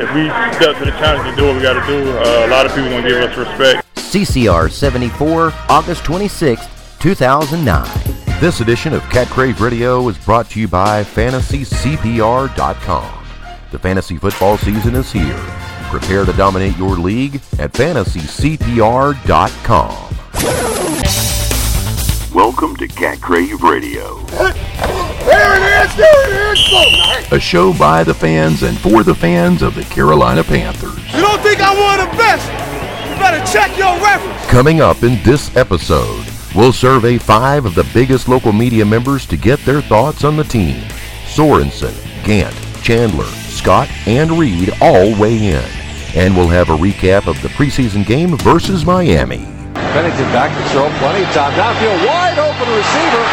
if we step to the challenge and do what we got to do, uh, a lot of people going to give us respect. CCR 74, August 26, 2009. This edition of Cat Crave Radio is brought to you by FantasyCPR.com. The fantasy football season is here. Prepare to dominate your league at FantasyCPR.com. Welcome to Cat Crave Radio. There it is, there it is, A show by the fans and for the fans of the Carolina Panthers. You don't think I'm one of the best? You better check your reference. Coming up in this episode, we'll survey five of the biggest local media members to get their thoughts on the team. Sorensen, Gantt, Chandler, Scott, and Reed all weigh in. And we'll have a recap of the preseason game versus Miami. Pennington back to throw, plenty of time. Downfield, wide open receiver,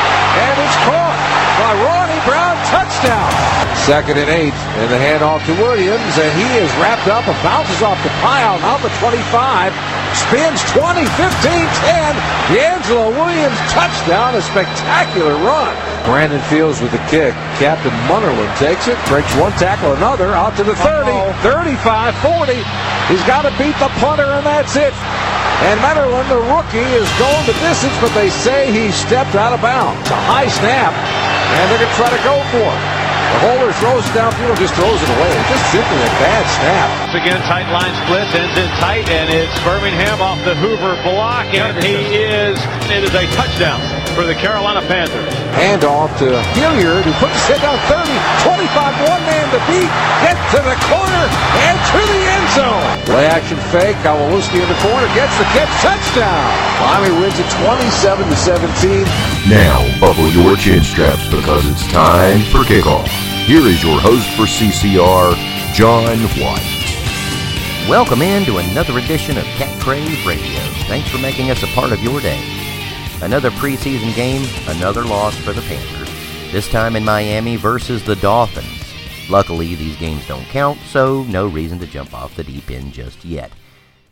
and it's caught by Ronnie Second and eight, and the handoff to Williams, and he is wrapped up and bounces off the pile. Now the 25, spins 20, 15, 10. DeAngelo Williams touchdown, a spectacular run. Brandon Fields with the kick. Captain Munnerlyn takes it, breaks one tackle, another, out to the 30, 35, 40. He's got to beat the punter, and that's it. And Munnerlyn, the rookie, is going the distance, but they say he stepped out of bounds. It's A high snap, and they're going to try to go for it. The holder throws it downfield, just throws it away. It's just simply a bad snap. Once again, tight line split, ends in tight, and it's Birmingham off the Hoover block, and he is, it is a touchdown for the Carolina Panthers. Handoff to Hilliard, who puts his head down 30, 25, one man to beat, get to the corner, and to the end zone. Play action fake, Kowalewski in the corner, gets the catch, touchdown. Miami wins it 27 to 17. Now, buckle your chin straps because it's time for kickoff. Here is your host for CCR, John White. Welcome in to another edition of Cat Crave Radio. Thanks for making us a part of your day. Another preseason game, another loss for the Panthers, this time in Miami versus the Dolphins. Luckily, these games don't count, so no reason to jump off the deep end just yet.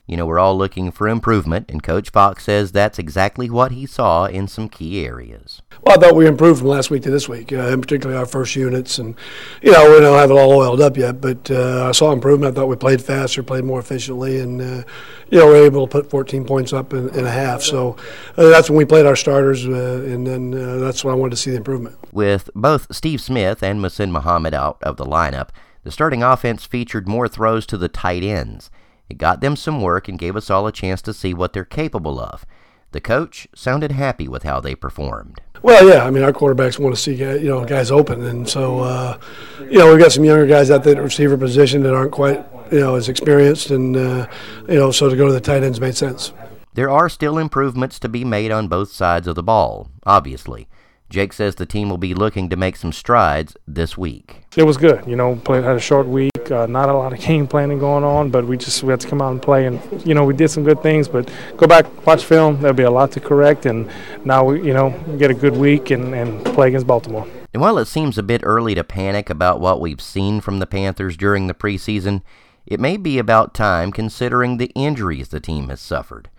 You know, we're all looking for improvement, and Coach Fox says that's exactly what he saw in some key areas. Well, I thought we improved from last week to this week, uh, and particularly our first units. And, you know, we don't have it all oiled up yet, but uh, I saw improvement. I thought we played faster, played more efficiently, and, uh, you know, we were able to put 14 points up in, in a half. So uh, that's when we played our starters, uh, and then uh, that's when I wanted to see the improvement. With both Steve Smith and Muhsin Muhammad out of the lineup, the starting offense featured more throws to the tight ends. It got them some work and gave us all a chance to see what they're capable of. The coach sounded happy with how they performed. Well, yeah, I mean, our quarterbacks want to see you know guys open, and so uh, you know we've got some younger guys out there at the receiver position that aren't quite you know as experienced, and uh, you know so to go to the tight ends made sense. There are still improvements to be made on both sides of the ball, obviously. Jake says the team will be looking to make some strides this week. It was good, you know. Played had a short week, uh, not a lot of game planning going on, but we just we had to come out and play, and you know we did some good things. But go back, watch film. There'll be a lot to correct, and now we you know get a good week and, and play against Baltimore. And while it seems a bit early to panic about what we've seen from the Panthers during the preseason, it may be about time considering the injuries the team has suffered.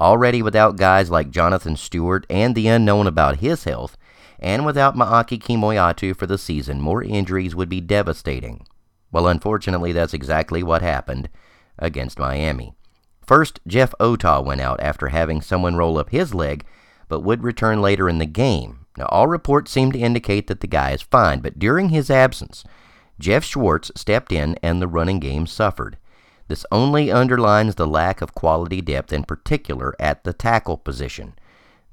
Already without guys like Jonathan Stewart and the unknown about his health, and without Ma'ake Kemoeatu for the season, more injuries would be devastating. Well, unfortunately, that's exactly what happened against Miami. First, Jeff Otah went out after having someone roll up his leg, but would return later in the game. Now, all reports seem to indicate that the guy is fine, but during his absence, Geoff Schwartz stepped in and the running game suffered. This only underlines the lack of quality depth, in particular at the tackle position.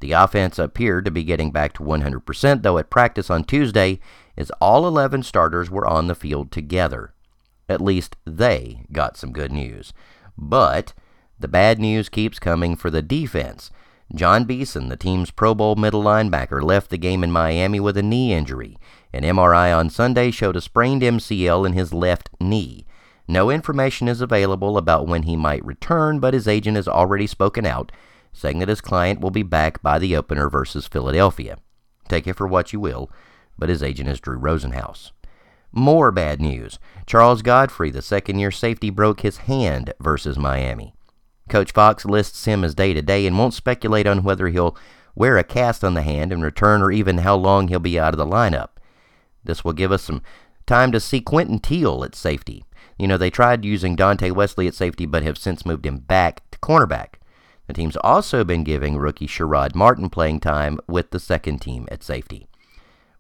The offense appeared to be getting back to 100%, though at practice on Tuesday, as all 11 starters were on the field together. At least they got some good news. But the bad news keeps coming for the defense. Jon Beason, the team's Pro Bowl middle linebacker, left the game in Miami with a knee injury. An MRI on Sunday showed a sprained MCL in his left knee. No information is available about when he might return, but his agent has already spoken out, saying that his client will be back by the opener versus Philadelphia. Take it for what you will, but his agent is Drew Rosenhaus. More bad news. Charles Godfrey, the second year safety, broke his hand versus Miami. Coach Fox lists him as day to day and won't speculate on whether he'll wear a cast on the hand and return or even how long he'll be out of the lineup. This will give us some time to see Quinton Teal at safety. You know, they tried using Dante Wesley at safety, but have since moved him back to cornerback. The team's also been giving rookie Sherrod Martin playing time with the second team at safety.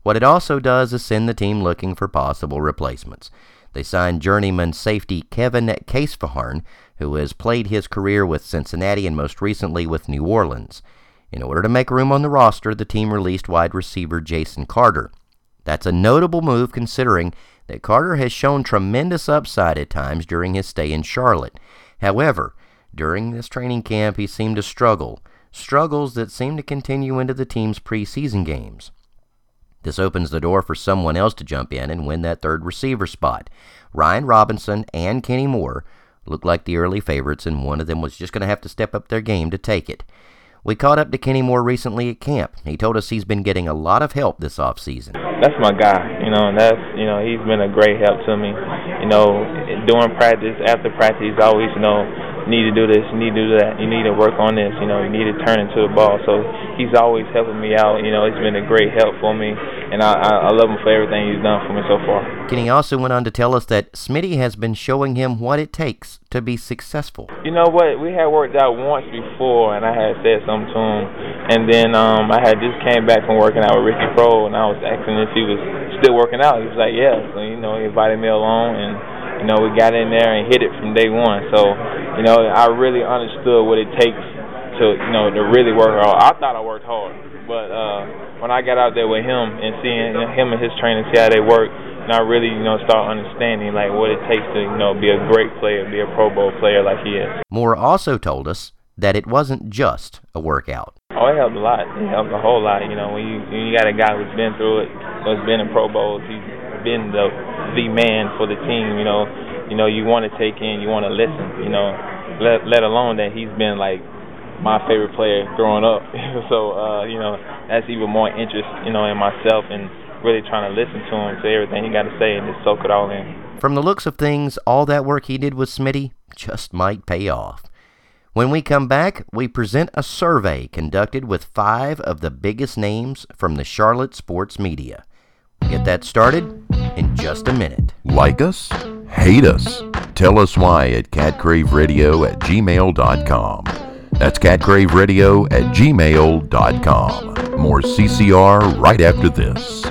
What it also does is send the team looking for possible replacements. They signed journeyman safety Kevin Kaesviharn, who has played his career with Cincinnati and most recently with New Orleans. In order to make room on the roster, the team released wide receiver Jason Carter. That's a notable move considering that Carter has shown tremendous upside at times during his stay in Charlotte. However, during this training camp, he seemed to struggle, struggles that seemed to continue into the team's preseason games. This opens the door for someone else to jump in and win that third receiver spot. Ryan Robinson and Kenny Moore looked like the early favorites, and one of them was just going to have to step up their game to take it. We caught up to Kenny Moore recently at camp. He told us he's been getting a lot of help this off season. That's my guy, you know, and that's you know he's been a great help to me. You know, during practice, after practice, he's always you know need to do this, you need to do that, you need to work on this, you know, you need to turn into the ball. So he's always helping me out. You know, he's been a great help for me, and I, I, I love him for everything he's done for me so far. Kenny also went on to tell us that Smitty has been showing him what it takes to be successful. You know what? We had worked out once before, and I had said something to him, and then um, I had just came back from working out with Ricky Proehl, and I was asking if he was still working out. He was like, "Yeah." So you know, he invited me along, and you know, we got in there and hit it from day one. So, you know, I really understood what it takes to, you know, to really work hard. I thought I worked hard, but uh, when I got out there with him and seeing him and his training, see how they work, and I really, you know, start understanding like what it takes to, you know, be a great player, be a Pro Bowl player like he is. Moore also told us that it wasn't just a workout. Oh, it helped a lot. It helped a whole lot. You know, when you when you got a guy who's been through it, who's been in Pro Bowls, he's been the the man for the team. You know, you know you want to take in, you want to listen. You know, let let alone that he's been like my favorite player growing up. so uh, you know that's even more interest. You know, in myself and really trying to listen to him, to everything he got to say, and just soak it all in. From the looks of things, all that work he did with Smitty just might pay off. When we come back, we present a survey conducted with five of the biggest names from the Charlotte sports media. Get that started in just a minute. Like us? Hate us? Tell us why at catcraveradio at gmail.com. That's catcraveradio at gmail.com. More CCR right after this.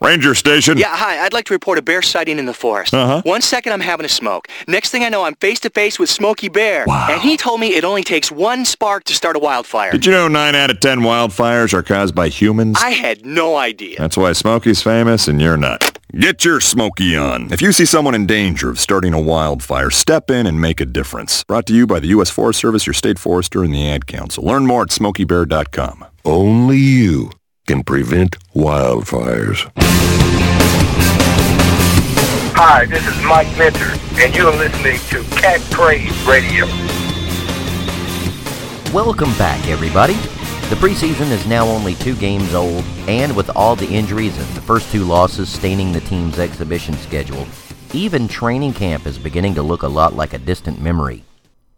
Ranger Station. Yeah, hi. I'd like to report a bear sighting in the forest. Uh-huh. One second I'm having a smoke. Next thing I know, I'm face to face with Smokey Bear. Wow. And he told me it only takes one spark to start a wildfire. Did you know 9 out of 10 wildfires are caused by humans? I had no idea. That's why Smokey's famous and you're not. Get your Smokey on. If you see someone in danger of starting a wildfire, step in and make a difference. Brought to you by the U.S. Forest Service, your state forester, and the Ad Council. Learn more at smokeybear.com. Only you can prevent wildfires. Hi, this is Mike Minter, and you're listening to Cat Crave Radio. Welcome back, everybody. The preseason is now only two games old, and with all the injuries and the first two losses staining the team's exhibition schedule, even training camp is beginning to look a lot like a distant memory.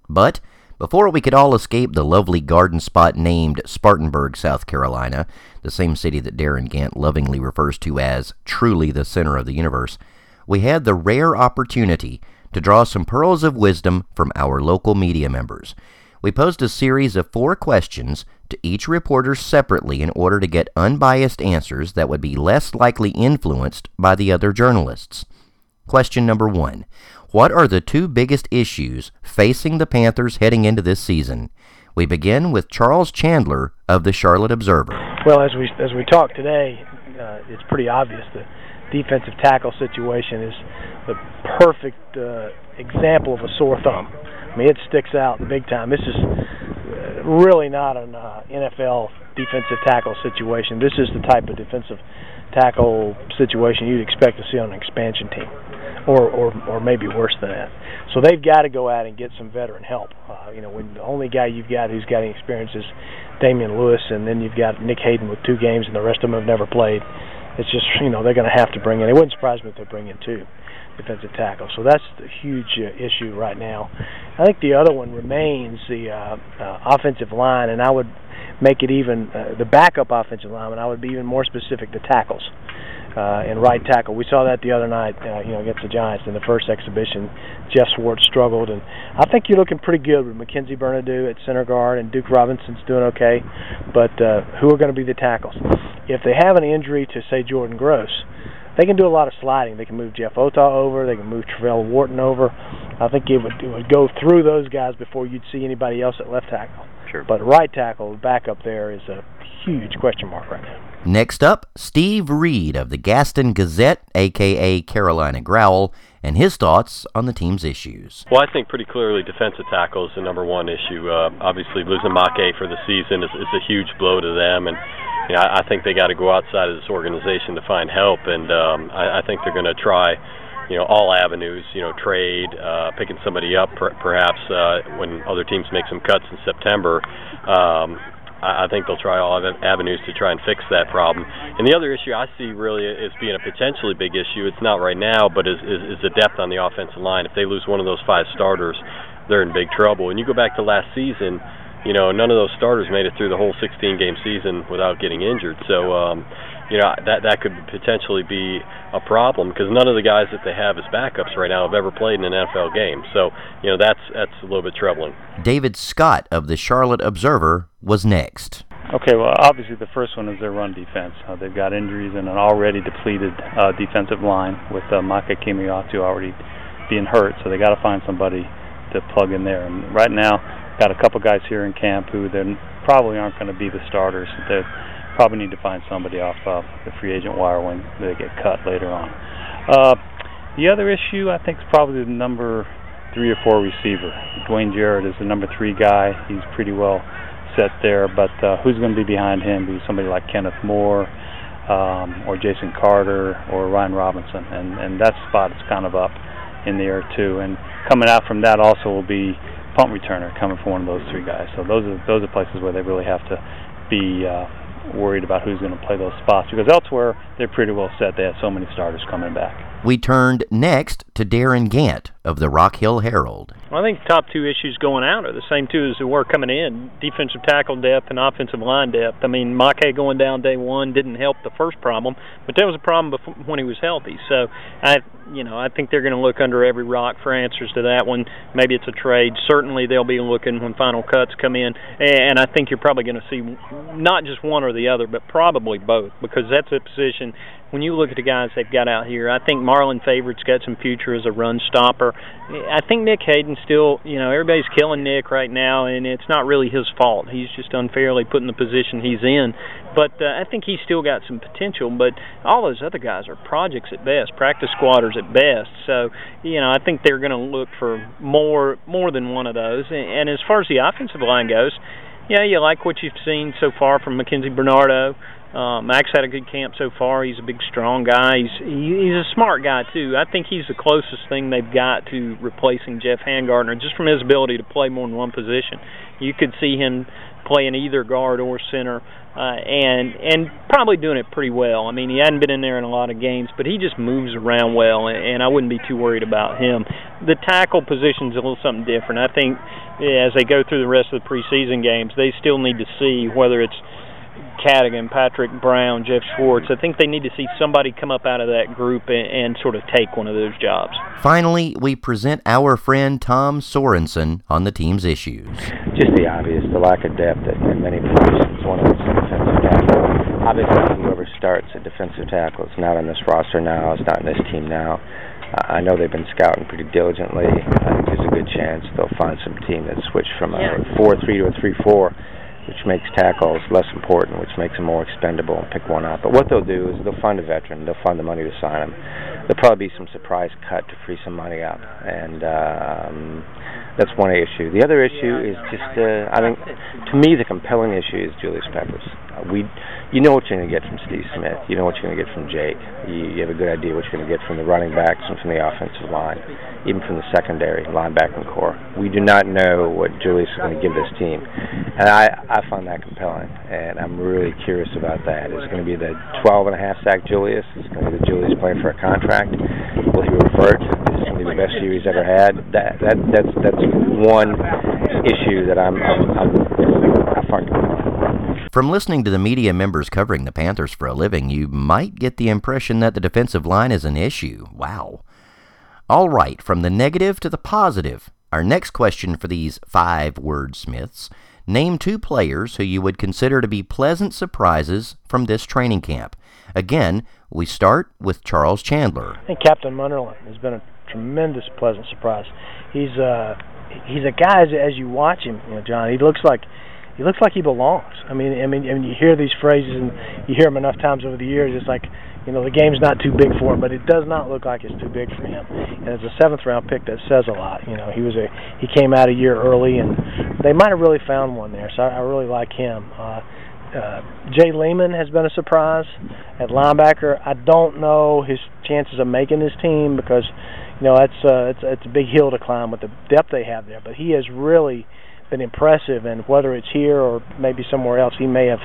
But before we could all escape the lovely garden spot named Spartanburg, South Carolina, the same city that Darin Gantt lovingly refers to as truly the center of the universe, we had the rare opportunity to draw some pearls of wisdom from our local media members. We posed a series of four questions to each reporter separately in order to get unbiased answers that would be less likely influenced by the other journalists. Question number one What are the two biggest issues facing the Panthers heading into this season? We begin with Charles Chandler of the Charlotte Observer. Well, as we as we talk today, uh, it's pretty obvious the defensive tackle situation is the perfect uh, example of a sore thumb. I mean, it sticks out big time. This is uh, really not an uh, NFL defensive tackle situation. This is the type of defensive tackle situation you'd expect to see on an expansion team, or or or maybe worse than that. So they've got to go out and get some veteran help. Uh, you know, when the only guy you've got who's got any experience is Damione Lewis, and then you've got Nick Hayden with two games, and the rest of them have never played. It's just you know they're going to have to bring in. It wouldn't surprise me if they bring in two defensive tackles. So that's the huge uh, issue right now. I think the other one remains the uh, uh, offensive line, and I would make it even uh, the backup offensive lineman. I would be even more specific: the tackles. uh, and right tackle. We saw that the other night, uh, you know, against the Giants in the first exhibition. Geoff Schwartz struggled, and I think you're looking pretty good with Mackenzy Bernadeau at center guard, and Duke Robinson's doing okay. But uh, who are going to be the tackles? If they have an injury to say Jordan Gross, they can do a lot of sliding. They can move Jeff Otah over. They can move Travelle Wharton over. I think it would, it would go through those guys before you'd see anybody else at left tackle. Sure. But right tackle, back up there is a huge question mark right now. Next up, Steve Reed of the Gaston Gazette, aka Carolina Growl, and his thoughts on the team's issues. Well, I think pretty clearly defensive tackle is the number one issue. Uh, obviously, losing Make for the season is, is a huge blow to them, and you know, I, I think they got to go outside of this organization to find help, and um, I, I think they're going to try you know all avenues you know trade uh picking somebody up per- perhaps uh when other teams make some cuts in September um I, think they'll try all avenues to try and fix that problem. And the other issue I see really as being a potentially big issue, it's not right now, but is, is, is the depth on the offensive line. If they lose one of those five starters, they're in big trouble. And you go back to last season, you know, none of those starters made it through the whole 16 game season without getting injured. So, um, you know that that could potentially be a problem because none of the guys that they have as backups right now have ever played in an NFL game. So you know that's that's a little bit troubling. David Scott of the Charlotte Observer was next. Okay, well, obviously the first one is their run defense. Uh, they've got injuries and an already depleted uh, defensive line with uh, Ma'ake Kemoeatu already being hurt, so they got to find somebody to plug in there. And right now, got a couple guys here in camp who then probably aren't going to be the starters. They're probably need to find somebody off uh, the free agent wire when they get cut later on. Uh, the other issue, I think, is probably the number three or four receiver. Dwayne Jarrett is the number three guy. He's pretty well set there, but uh, who's going to be behind him? Be somebody like Kenneth Moore um, or Jason Carter or Ryan Robinson, and and that spot is kind of up in the air too. And coming out from that also will be punt returner coming from one of those three guys. So those are those are places where they really have to be uh, worried about who's going to play those spots because elsewhere they're pretty well set. They have so many starters coming back. We turned next to Darin Gantt of the Rock Hill Herald. Well, I think top two issues going out are the same two as they were coming in: defensive tackle depth and offensive line depth. I mean, Make going down day one didn't help the first problem, but that was a problem before, when he was healthy. So, I, you know, I think they're going to look under every rock for answers to that one. Maybe it's a trade. Certainly, they'll be looking when final cuts come in, and I think you're probably going to see not just one or the other, but probably both, because that's a position when you look at the guys they've got out here, I think Marlon Favorite's got some future as a run stopper. I think Nick Hayden still, you know, everybody's killing Nick right now, and it's not really his fault. He's just unfairly put in the position he's in. But uh, I think he's still got some potential. But all those other guys are projects at best, practice squatters at best. So, you know, I think they're going to look for more more than one of those. And, and as far as the offensive line goes, yeah, you like what you've seen so far from Mackenzy Bernadeau. Uh, Max had a good camp so far. He's a big, strong guy. He's he, he's a smart guy too. I think he's the closest thing they've got to replacing Jeff Handgardner, just from his ability to play more than one position. You could see him playing either guard or center, uh, and and probably doing it pretty well. I mean, he hadn't been in there in a lot of games, but he just moves around well, and, and I wouldn't be too worried about him. The tackle position's a little something different. I think yeah, as they go through the rest of the preseason games, they still need to see whether it's Cadigan, Patrick Brown, Geoff Schwartz. I think they need to see somebody come up out of that group and, and, sort of take one of those jobs. Finally, we present our friend Tom Sorensen on the team's issues. Just the obvious, the lack of depth at, at many positions. One of those defensive tackle. Obviously, whoever starts at defensive tackle is not on this roster now. It's not in this team now. I know they've been scouting pretty diligently. I think there's a good chance they'll find some team that switched from a four-three to a three-four which makes tackles less important, which makes them more expendable and pick one up. But what they'll do is they'll find a veteran, they'll find the money to sign him. There'll probably be some surprise cut to free some money up, and um, that's one issue. The other issue is just, uh, I think, to me, the compelling issue is Julius Peppers. We, you know what you're going to get from Steve Smith. You know what you're going to get from Jake. You, you have a good idea what you're going to get from the running backs and from the offensive line, even from the secondary linebacking core. We do not know what Julius is going to give this team, and I, I find that compelling, and I'm really curious about that. Is it going to be the 12 and a half sack Julius? Is it going to be the Julius playing for a contract? Will he revert? This going to be the best year he's ever had? That that that's that's one issue that I'm, I'm, I'm I find compelling. From listening to the media members covering the Panthers for a living, you might get the impression that the defensive line is an issue. Wow. All right, from the negative to the positive. Our next question for these five wordsmiths name two players who you would consider to be pleasant surprises from this training camp. Again, we start with Charles Chandler. I think Captain Munnerlyn has been a tremendous pleasant surprise. He's uh he's a guy as, as you watch him, you know, John. He looks like he looks like he belongs. I mean, I mean, I mean, you hear these phrases and you hear them enough times over the years. It's like, you know, the game's not too big for him, but it does not look like it's too big for him. And as a seventh round pick, that says a lot. You know, he was a he came out a year early, and they might have really found one there. So I, I really like him. Uh, uh, Jay Leman has been a surprise at linebacker. I don't know his chances of making this team because you know that's uh, it's it's a big hill to climb with the depth they have there. But he has really been impressive, and whether it's here or maybe somewhere else, he may have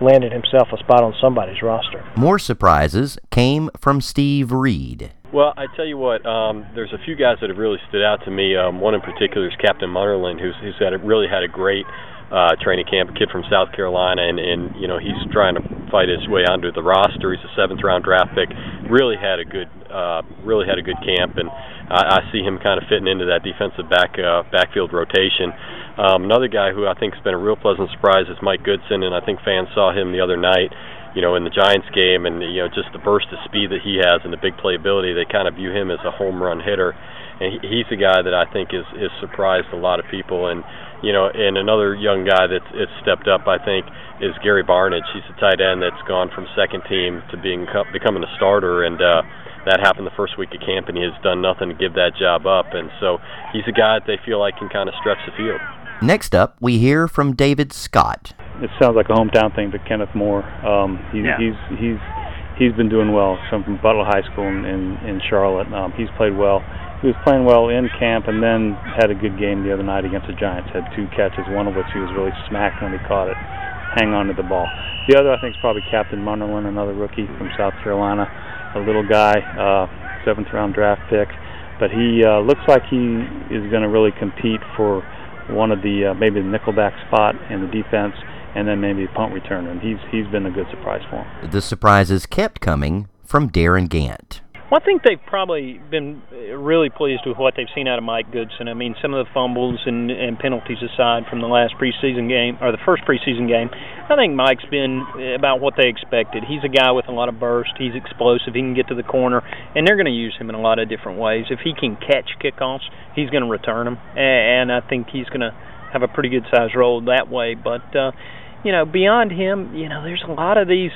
landed himself a spot on somebody's roster. More surprises came from Steve Reed. Well, I tell you what, um, there's a few guys that have really stood out to me. Um, one in particular is Captain Munnerlyn, who's, who's had a, really had a great uh, training camp, a kid from South Carolina, and, and you know he's trying to fight his way onto the roster. He's a seventh round draft pick. Really had a good, uh, really had a good camp, and I, I see him kind of fitting into that defensive back uh, backfield rotation. Um, another guy who I think has been a real pleasant surprise is Mike Goodson, and I think fans saw him the other night. You know, in the Giants game, and you know just the burst of speed that he has and the big playability, they kind of view him as a home run hitter and he, he's a guy that I think is is surprised a lot of people. And you know, and another young guy that's it's stepped up, I think, is Gary Barnidge. He's a tight end that's gone from second team to being becoming a starter, and uh, that happened the first week of camp, and he has done nothing to give that job up. And so he's a guy that they feel like can kind of stretch the field. Next up, we hear from David Scott. It sounds like a hometown thing to Kenneth Moore. Um, he, yeah. He's he's he's been doing well. Some from Butler High School in in, in Charlotte. Um, he's played well he was playing well in camp and then had a good game the other night against the Giants. Had two catches, one of which he was really smacked when he caught it, hang on to the ball. The other, I think, is probably Captain Munnerlyn, another rookie from South Carolina, a little guy, uh, seventh round draft pick. But he uh, looks like he is going to really compete for one of the uh, maybe the nickelback spot in the defense, and then maybe a punt returner. And he's he's been a good surprise for him. The surprises kept coming from Darin Gantt. Well, I think they've probably been really pleased with what they've seen out of Mike Goodson. I mean, some of the fumbles and, and penalties aside from the last preseason game or the first preseason game, I think Mike's been about what they expected. He's a guy with a lot of burst. He's explosive. He can get to the corner, and they're going to use him in a lot of different ways. If he can catch kickoffs, he's going to return them, and I think he's going to have a pretty good sized role that way. But uh, you know, beyond him, you know, there's a lot of these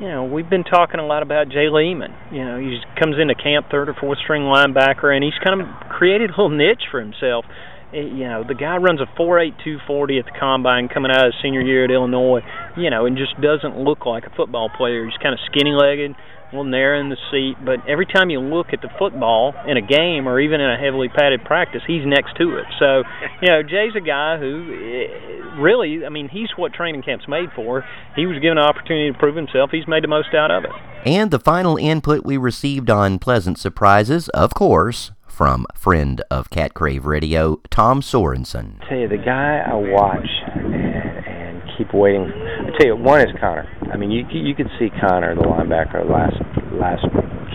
you know, we've been talking a lot about Jay Leman. You know, he comes into camp third or fourth string linebacker, and he's kind of created a little niche for himself. Eh, you know, the guy runs a 4.8240 at the combine coming out of his senior year at Illinois. You know, and just doesn't look like a football player. He's kind of skinny legged, little narrow in the seat, but every time you look at the football in a game or even in a heavily padded practice, he's next to it. So, you know, Jay's a guy who eh, really, I mean, he's what training camp's made for. He was given an opportunity to prove himself. He's made the most out of it. And the final input we received on pleasant surprises, of course, from friend of Cat Crave Radio, Tom Sorensen. I tell you, the guy I watch and keep waiting. I tell you, one is Connor. I mean, you you could see Connor, the linebacker, last last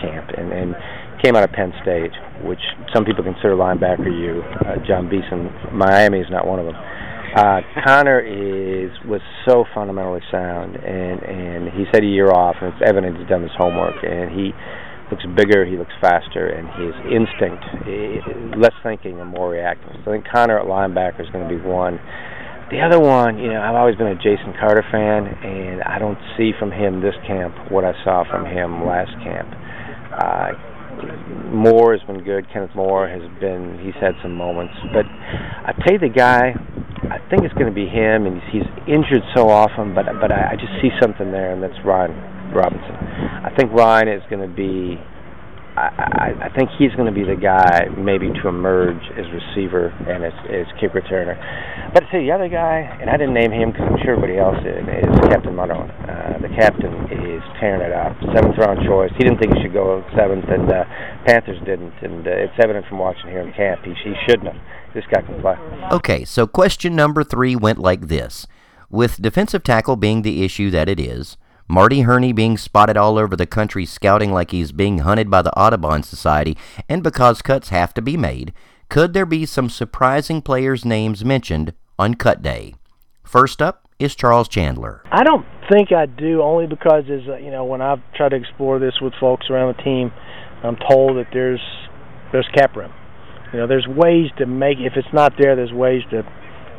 camp, and and came out of Penn State, which some people consider linebacker. You, uh, Jon Beason, Miami is not one of them. Uh, Connor is was so fundamentally sound, and and he's had a year off, and it's evident he's done his homework, and he looks bigger, he looks faster, and his instinct, eh, less thinking and more reacting. So I think Connor at linebacker is going to be one. The other one, you know, I've always been a Jason Carter fan, and I don't see from him this camp what I saw from him last camp. Uh, Moore has been good. Kenneth Moore has been. He's had some moments, but I tell you, the guy, I think it's going to be him, and he's, he's injured so often. But but I, I just see something there, and that's Ryan Robinson. I think Ryan is going to be I, I think he's going to be the guy maybe to emerge as receiver and as, as kick returner. But you, the other guy, and I didn't name him because I'm sure everybody else did, is Captain Munnerlyn. Uh, the captain is tearing it up. Seventh round choice. He didn't think he should go seventh, and uh, Panthers didn't. And uh, it's evident from watching here in camp, he, he shouldn't have. This guy can play. Okay, so question number three went like this. With defensive tackle being the issue that it is, Marty Hurney being spotted all over the country scouting like he's being hunted by the Audubon Society, and because cuts have to be made, could there be some surprising players' names mentioned on cut day? First up is Charles Chandler. I don't think I do, only because as uh, you know, when I've tried to explore this with folks around the team, I'm told that there's there's cap room. You know, there's ways to make if it's not there. There's ways to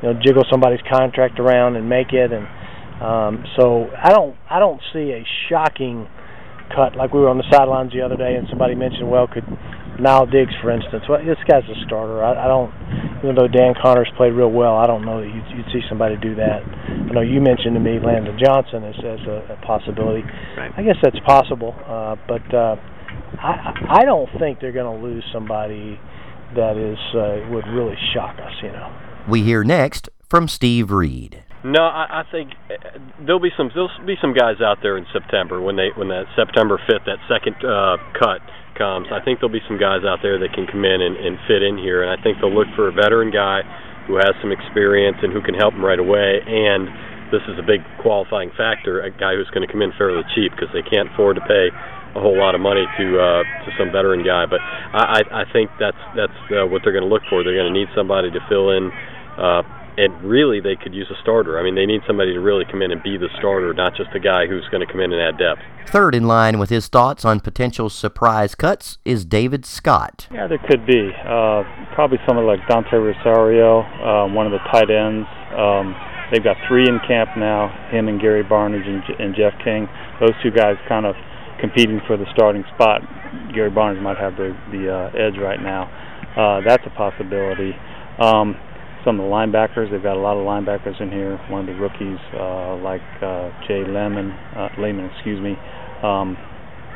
you know jiggle somebody's contract around and make it. And um, so I don't I don't see a shocking cut. Like we were on the sidelines the other day and somebody mentioned well could Na'il Diggs for instance well this guy's a starter. I, I don't even though Dan Connors played real well I don't know that you'd, you'd see somebody do that. I know you mentioned to me Landon Johnson as, as a, a possibility. Right. I guess that's possible uh, but uh, I I don't think they're going to lose somebody that is uh, would really shock us you know. We hear next from Steve Reed. No, I, I think uh, there'll be some there'll be some guys out there in September when they when that September fifth that second uh, cut comes. I think there'll be some guys out there that can come in and, and fit in here, and I think they'll look for a veteran guy who has some experience and who can help them right away. And this is a big qualifying factor: a guy who's going to come in fairly cheap because they can't afford to pay a whole lot of money to uh, to some veteran guy. But I, I think that's that's uh, what they're going to look for. They're going to need somebody to fill in. Uh, and really they could use a starter. I mean, they need somebody to really come in and be the starter, not just a guy who's going to come in and add depth. Third in line with his thoughts on potential surprise cuts is David Scott. Yeah, there could be. Uh, probably someone like Dante Rosario, uh, one of the tight ends. Um, they've got three in camp now, him and Gary Barnidge and, and Jeff King. Those two guys kind of competing for the starting spot. Gary Barnidge might have the, the uh, edge right now. Uh, that's a possibility. Um, some of the linebackers. They've got a lot of linebackers in here. One of the rookies, uh, like uh, Jay Lemon, uh, Leman, excuse me, um,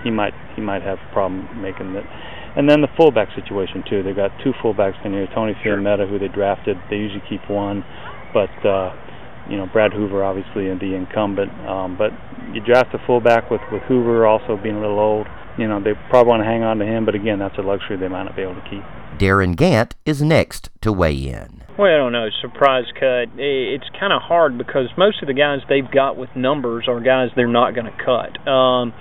he might he might have a problem making it. And then the fullback situation too. They've got two fullbacks in here. Tony Fiammetta, who they drafted. They usually keep one, but uh, you know Brad Hoover obviously the incumbent. Um, but you draft a fullback with with Hoover also being a little old. You know they probably want to hang on to him, but again that's a luxury they might not be able to keep. Darin Gantt is next to weigh in. Well, I don't know. Surprise cut. It's kind of hard because most of the guys they've got with numbers are guys they're not going to cut. Um,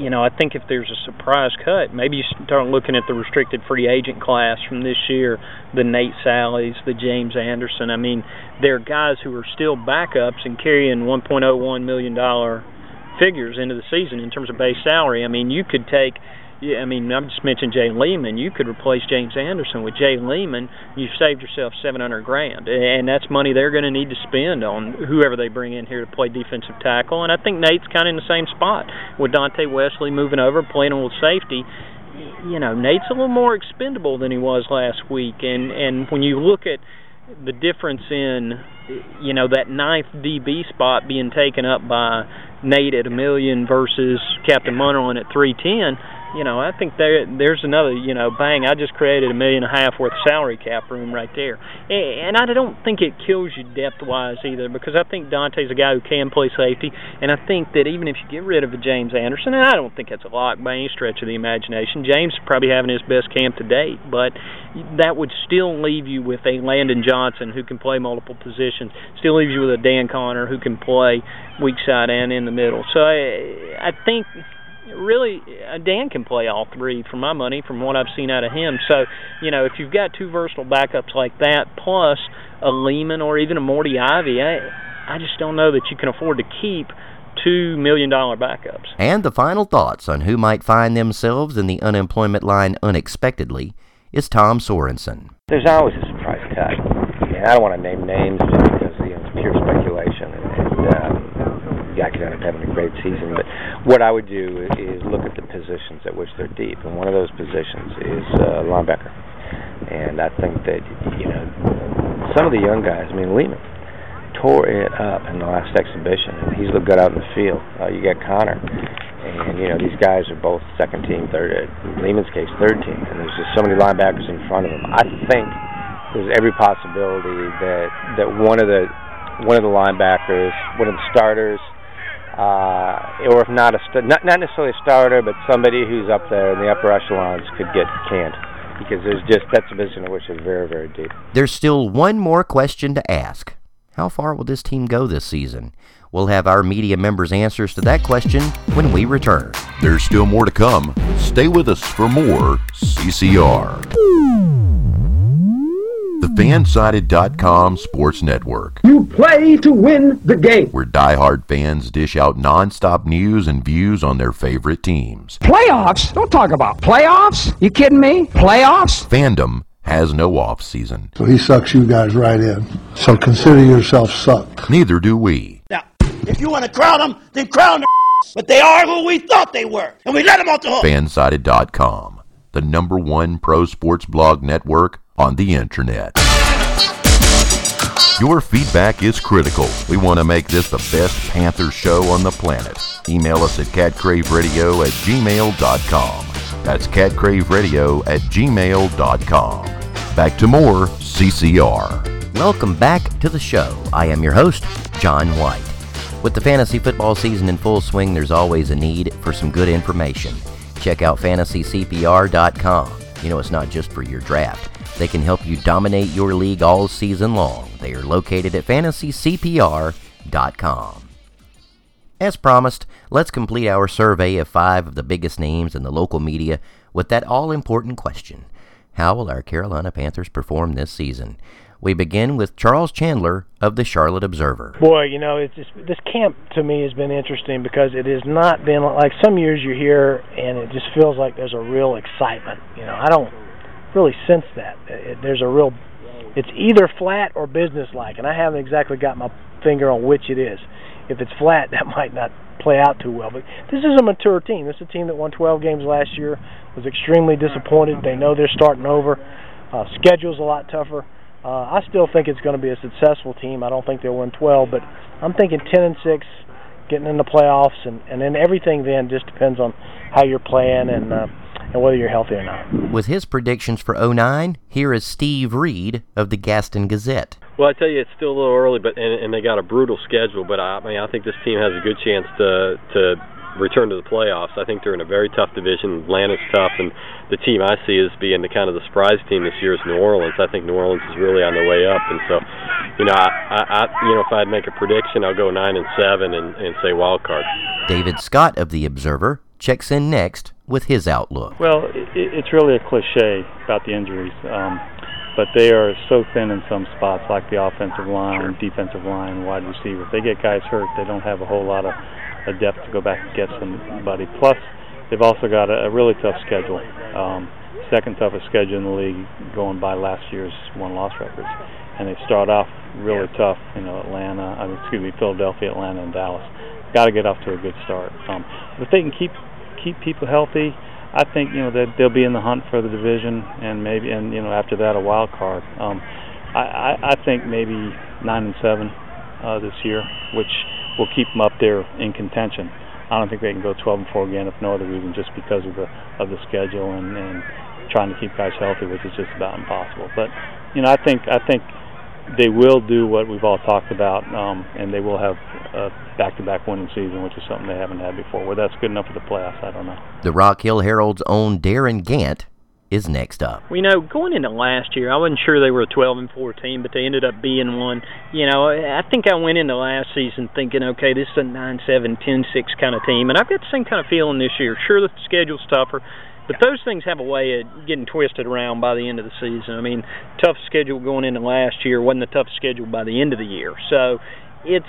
you know, I think if there's a surprise cut, maybe you start looking at the restricted free agent class from this year, the Nate Salleys, the James Anderson. I mean, they're guys who are still backups and carrying 1.01 million dollar figures into the season in terms of base salary. I mean, you could take yeah, I mean, I just mentioned Jay Leman. You could replace James Anderson with Jay Leman. You've saved yourself seven hundred grand, and that's money they're going to need to spend on whoever they bring in here to play defensive tackle. And I think Nate's kind of in the same spot with Dante Wesley moving over, playing with safety. You know, Nate's a little more expendable than he was last week, and and when you look at the difference in you know that ninth DB spot being taken up by Nate at a million versus Captain Munnerlyn at three ten you know, I think there there's another, you know, bang, I just created a million and a half worth of salary cap room right there. And I don't think it kills you depth wise either because I think Dante's a guy who can play safety and I think that even if you get rid of a James Anderson, and I don't think that's a lock by any stretch of the imagination. James probably having his best camp to date, but that would still leave you with a Landon Johnson who can play multiple positions. Still leaves you with a Dan Connor who can play weak side and in the middle. So I, I think really uh, Dan can play all three for my money from what I've seen out of him. So, you know, if you've got two versatile backups like that plus a Leman or even a Morty Ivy, I I just don't know that you can afford to keep two million dollar backups. And the final thoughts on who might find themselves in the unemployment line unexpectedly is Tom Sorensen. There's always a surprise cut. I mean, I don't want to name names just because you know, it's pure speculation and, and Yankee end up having a great season. But what I would do is look at the positions at which they're deep, and one of those positions is uh, linebacker. And I think that you know some of the young guys. I mean, Leman tore it up in the last exhibition, and he's looked good out in the field. Uh, you got Connor, and you know these guys are both second team, third. In Leman's case, third team, and there's just so many linebackers in front of him. I think there's every possibility that that one of the one of the linebackers, one of the starters, uh, or if not a st- not not necessarily a starter, but somebody who's up there in the upper echelons could get canned because there's just that's a position in which is very very deep. There's still one more question to ask. How far will this team go this season? We'll have our media members' answers to that question when we return. There's still more to come. Stay with us for more CCR. The Fansided.com Sports Network. You play to win the game. Where diehard fans dish out nonstop news and views on their favorite teams. Playoffs? Don't talk about playoffs. You kidding me? Playoffs? Fandom has no off season. So he sucks you guys right in. So consider yourself sucked. Neither do we. Now, if you want to crown them, then crown them. But they are who we thought they were, and we let them off the hook. Fansided.com, the number one pro sports blog network on the internet. Your feedback is critical. We want to make this the best Panther show on the planet. Email us at catcraveradio at gmail.com. That's catcraveradio at gmail.com. Back to more CCR. Welcome back to the show. I am your host, John White. With the fantasy football season in full swing, there's always a need for some good information. Check out fantasycpr.com. You know, it's not just for your draft. They can help you dominate your league all season long. They are located at fantasycpr.com. As promised, let's complete our survey of five of the biggest names in the local media with that all important question How will our Carolina Panthers perform this season? We begin with Charles Chandler of the Charlotte Observer. Boy, you know, it's this camp to me has been interesting because it has not been like some years you're here and it just feels like there's a real excitement. You know, I don't really sense that. It, there's a real, it's either flat or business-like, and I haven't exactly got my finger on which it is. If it's flat, that might not play out too well. But this is a mature team. This is a team that won 12 games last year, was extremely disappointed. They know they're starting over. Uh, schedule's a lot tougher. Uh, I still think it's going to be a successful team. I don't think they'll win 12, but I'm thinking 10 and 6, getting in the playoffs, and and then everything then just depends on how you're playing and. Uh, and whether you're healthy or not. With his predictions for 09, here is Steve Reed of the Gaston Gazette. Well, I tell you, it's still a little early, but and, and they got a brutal schedule. But I, I mean, I think this team has a good chance to to return to the playoffs. I think they're in a very tough division. Atlanta's tough, and the team I see as being the kind of the surprise team this year is New Orleans. I think New Orleans is really on their way up, and so, you know, I, I, I you know, if I'd make a prediction, I'll go nine and seven and, and say wild card. David Scott of the Observer checks in next with his outlook. Well, it, it's really a cliche about the injuries. Um, but they are so thin in some spots, like the offensive line, defensive line, wide receiver. If they get guys hurt, they don't have a whole lot of a depth to go back and get somebody. Plus, they've also got a, a really tough schedule. Um, second toughest schedule in the league, going by last year's one-loss records, and they start off really tough. You know, Atlanta, I mean, excuse me, Philadelphia, Atlanta, and Dallas. Got to get off to a good start. Um, if they can keep keep people healthy, I think you know that they'll be in the hunt for the division, and maybe and you know after that a wild card. Um, I, I, I think maybe nine and seven uh, this year, which will keep them up there in contention. I don't think they can go 12 and 4 again, if no other reason, just because of the of the schedule and, and trying to keep guys healthy, which is just about impossible. But you know, I think I think they will do what we've all talked about, um, and they will have a back-to-back winning season, which is something they haven't had before. Whether that's good enough for the playoffs, I don't know. The Rock Hill Herald's own Darin Gantt is next up. Well, you know, going into last year, I wasn't sure they were a 12 and 14, but they ended up being one. You know, I think I went into last season thinking, okay, this is a 9 7, 10 6 kind of team, and I've got the same kind of feeling this year. Sure, the schedule's tougher. But those things have a way of getting twisted around by the end of the season. I mean, tough schedule going into last year wasn't the tough schedule by the end of the year. So it's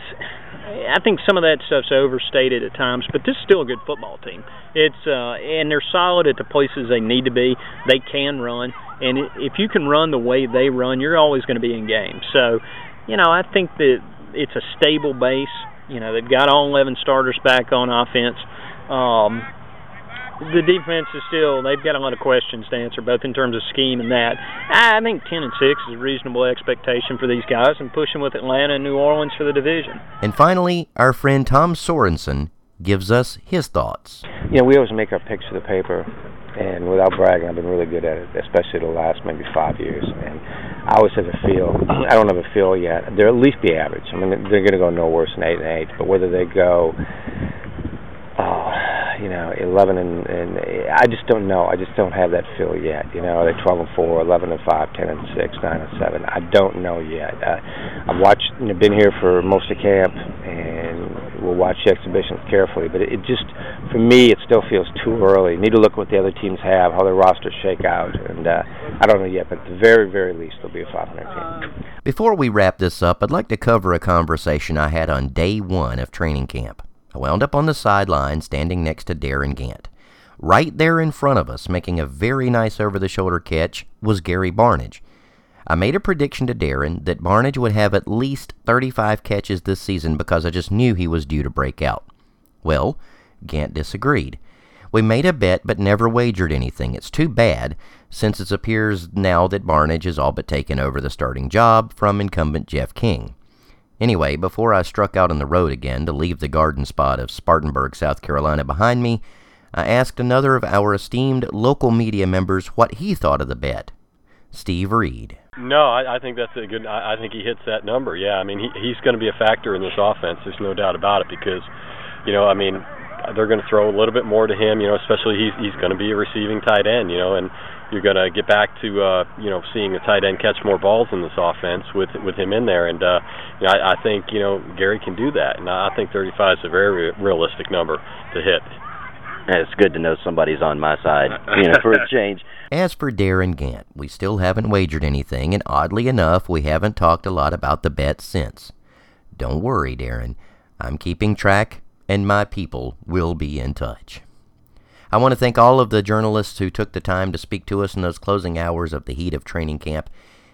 I think some of that stuff's overstated at times, but this is still a good football team. It's uh and they're solid at the places they need to be. They can run, and if you can run the way they run, you're always going to be in games. So, you know, I think that it's a stable base. You know, they've got all 11 starters back on offense. Um, the defense is still they've got a lot of questions to answer both in terms of scheme and that. I think 10 and 6 is a reasonable expectation for these guys and pushing with Atlanta and New Orleans for the division. And finally, our friend Tom Sorensen gives us his thoughts. You know, we always make our picks for the paper and without bragging, I've been really good at it, especially the last maybe 5 years and I always have a feel. I don't have a feel yet. They'll at least be average. I mean, they're going to go no worse than eight and eight. But whether they go, oh, you know, 11 and, and I just don't know. I just don't have that feel yet. You know, are they're 12 and 4, 11 and 5, 10 and 6, 9 and 7. I don't know yet. Uh, I've watched, you know, been here for most of camp, and we'll watch the exhibitions carefully. But it, it just, for me, it still feels too early. Need to look what the other teams have, how their rosters shake out, and uh, I don't know yet. But at the very, very least, they'll be a 500 team. Before we wrap this up, I'd like to cover a conversation I had on day one of training camp. I wound up on the sideline standing next to Darin Gantt. Right there in front of us, making a very nice over the shoulder catch, was Gary Barnidge. I made a prediction to Darin that Barnidge would have at least 35 catches this season because I just knew he was due to break out. Well, Gantt disagreed. We made a bet but never wagered anything. It's too bad, since it appears now that Barnidge has all but taken over the starting job from incumbent Jeff King. Anyway, before I struck out on the road again to leave the garden spot of Spartanburg, South Carolina behind me, I asked another of our esteemed local media members what he thought of the bet. Steve Reed. No, I, I think that's a good. I, I think he hits that number. Yeah, I mean he, he's going to be a factor in this offense. There's no doubt about it because, you know, I mean they're going to throw a little bit more to him. You know, especially he's he's going to be a receiving tight end. You know, and you're going to get back to uh, you know seeing a tight end catch more balls in this offense with with him in there. And uh, you know, I, I think you know Gary can do that, and I think 35 is a very realistic number to hit. And It's good to know somebody's on my side, you know, for a change. As for Darin Gantt, we still haven't wagered anything, and oddly enough, we haven't talked a lot about the bet since. Don't worry, Darin. I'm keeping track, and my people will be in touch. I want to thank all of the journalists who took the time to speak to us in those closing hours of the heat of training camp.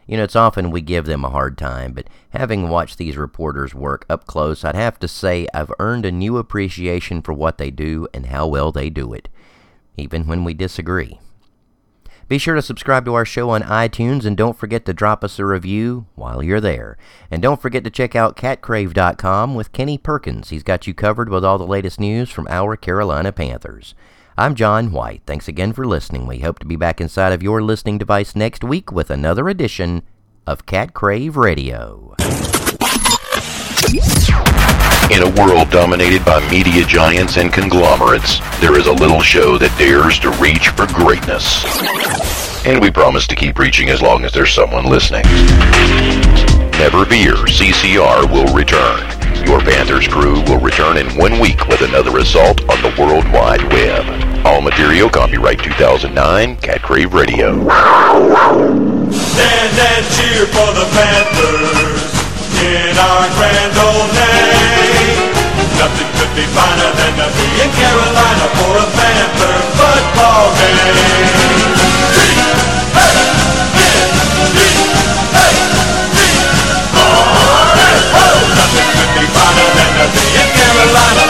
You know, it's often we give them a hard time, but having watched these reporters work up close, I'd have to say I've earned a new appreciation for what they do and how well they do it, even when we disagree. Be sure to subscribe to our show on iTunes and don't forget to drop us a review while you're there. And don't forget to check out catcrave.com with Kenny Perkins. He's got you covered with all the latest news from our Carolina Panthers. I'm John White. Thanks again for listening. We hope to be back inside of your listening device next week with another edition of Cat Crave Radio. In a world dominated by media giants and conglomerates, there is a little show that dares to reach for greatness. And we promise to keep reaching as long as there's someone listening. Never fear, CCR will return. Your Panthers crew will return in one week with another assault on the World Wide Web. All material copyright 2009, Cat Crave Radio. Stand and cheer for the Panthers in our grand old name. Nothing could be finer than to be in Carolina for a Panther football game. line.